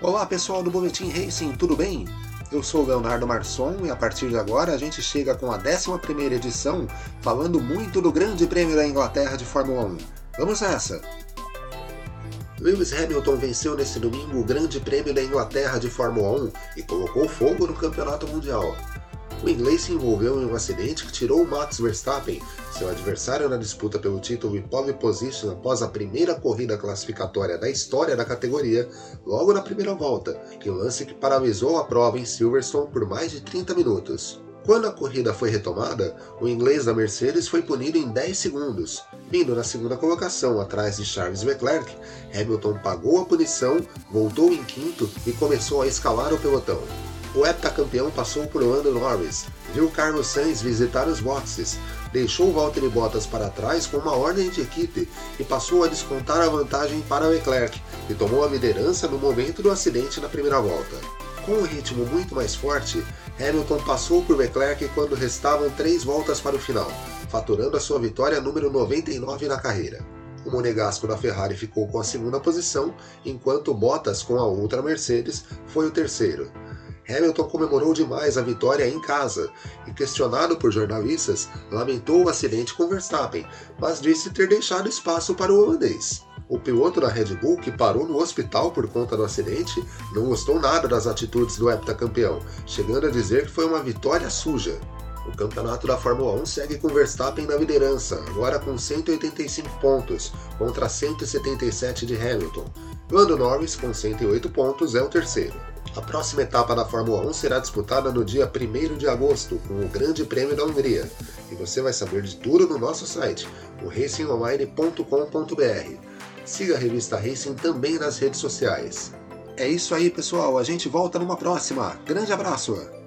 Olá pessoal do Boletim Racing, tudo bem? Eu sou o Leonardo Marçom e a partir de agora a gente chega com a 11 edição falando muito do Grande Prêmio da Inglaterra de Fórmula 1. Vamos nessa! Lewis Hamilton venceu nesse domingo o Grande Prêmio da Inglaterra de Fórmula 1 e colocou fogo no Campeonato Mundial. O inglês se envolveu em um acidente que tirou Max Verstappen, seu adversário na disputa pelo título e pole position após a primeira corrida classificatória da história da categoria, logo na primeira volta, que lance que paralisou a prova em Silverstone por mais de 30 minutos. Quando a corrida foi retomada, o inglês da Mercedes foi punido em 10 segundos. Vindo na segunda colocação, atrás de Charles Leclerc, Hamilton pagou a punição, voltou em quinto e começou a escalar o pelotão. O heptacampeão passou por Lando Norris, viu Carlos Sainz visitar os boxes, deixou Valtteri Bottas para trás com uma ordem de equipe e passou a descontar a vantagem para Leclerc, que tomou a liderança no momento do acidente na primeira volta. Com um ritmo muito mais forte, Hamilton passou por Leclerc quando restavam três voltas para o final, faturando a sua vitória número 99 na carreira. O monegasco da Ferrari ficou com a segunda posição, enquanto Bottas, com a outra Mercedes, foi o terceiro. Hamilton comemorou demais a vitória em casa e, questionado por jornalistas, lamentou o acidente com Verstappen, mas disse ter deixado espaço para o holandês. O piloto da Red Bull, que parou no hospital por conta do acidente, não gostou nada das atitudes do heptacampeão, chegando a dizer que foi uma vitória suja. O campeonato da Fórmula 1 segue com Verstappen na liderança, agora com 185 pontos, contra 177 de Hamilton. Lando Norris, com 108 pontos, é o terceiro. A próxima etapa da Fórmula 1 será disputada no dia 1 de agosto, com o Grande Prêmio da Hungria. E você vai saber de tudo no nosso site, o racingonline.com.br. Siga a revista Racing também nas redes sociais. É isso aí, pessoal. A gente volta numa próxima. Grande abraço!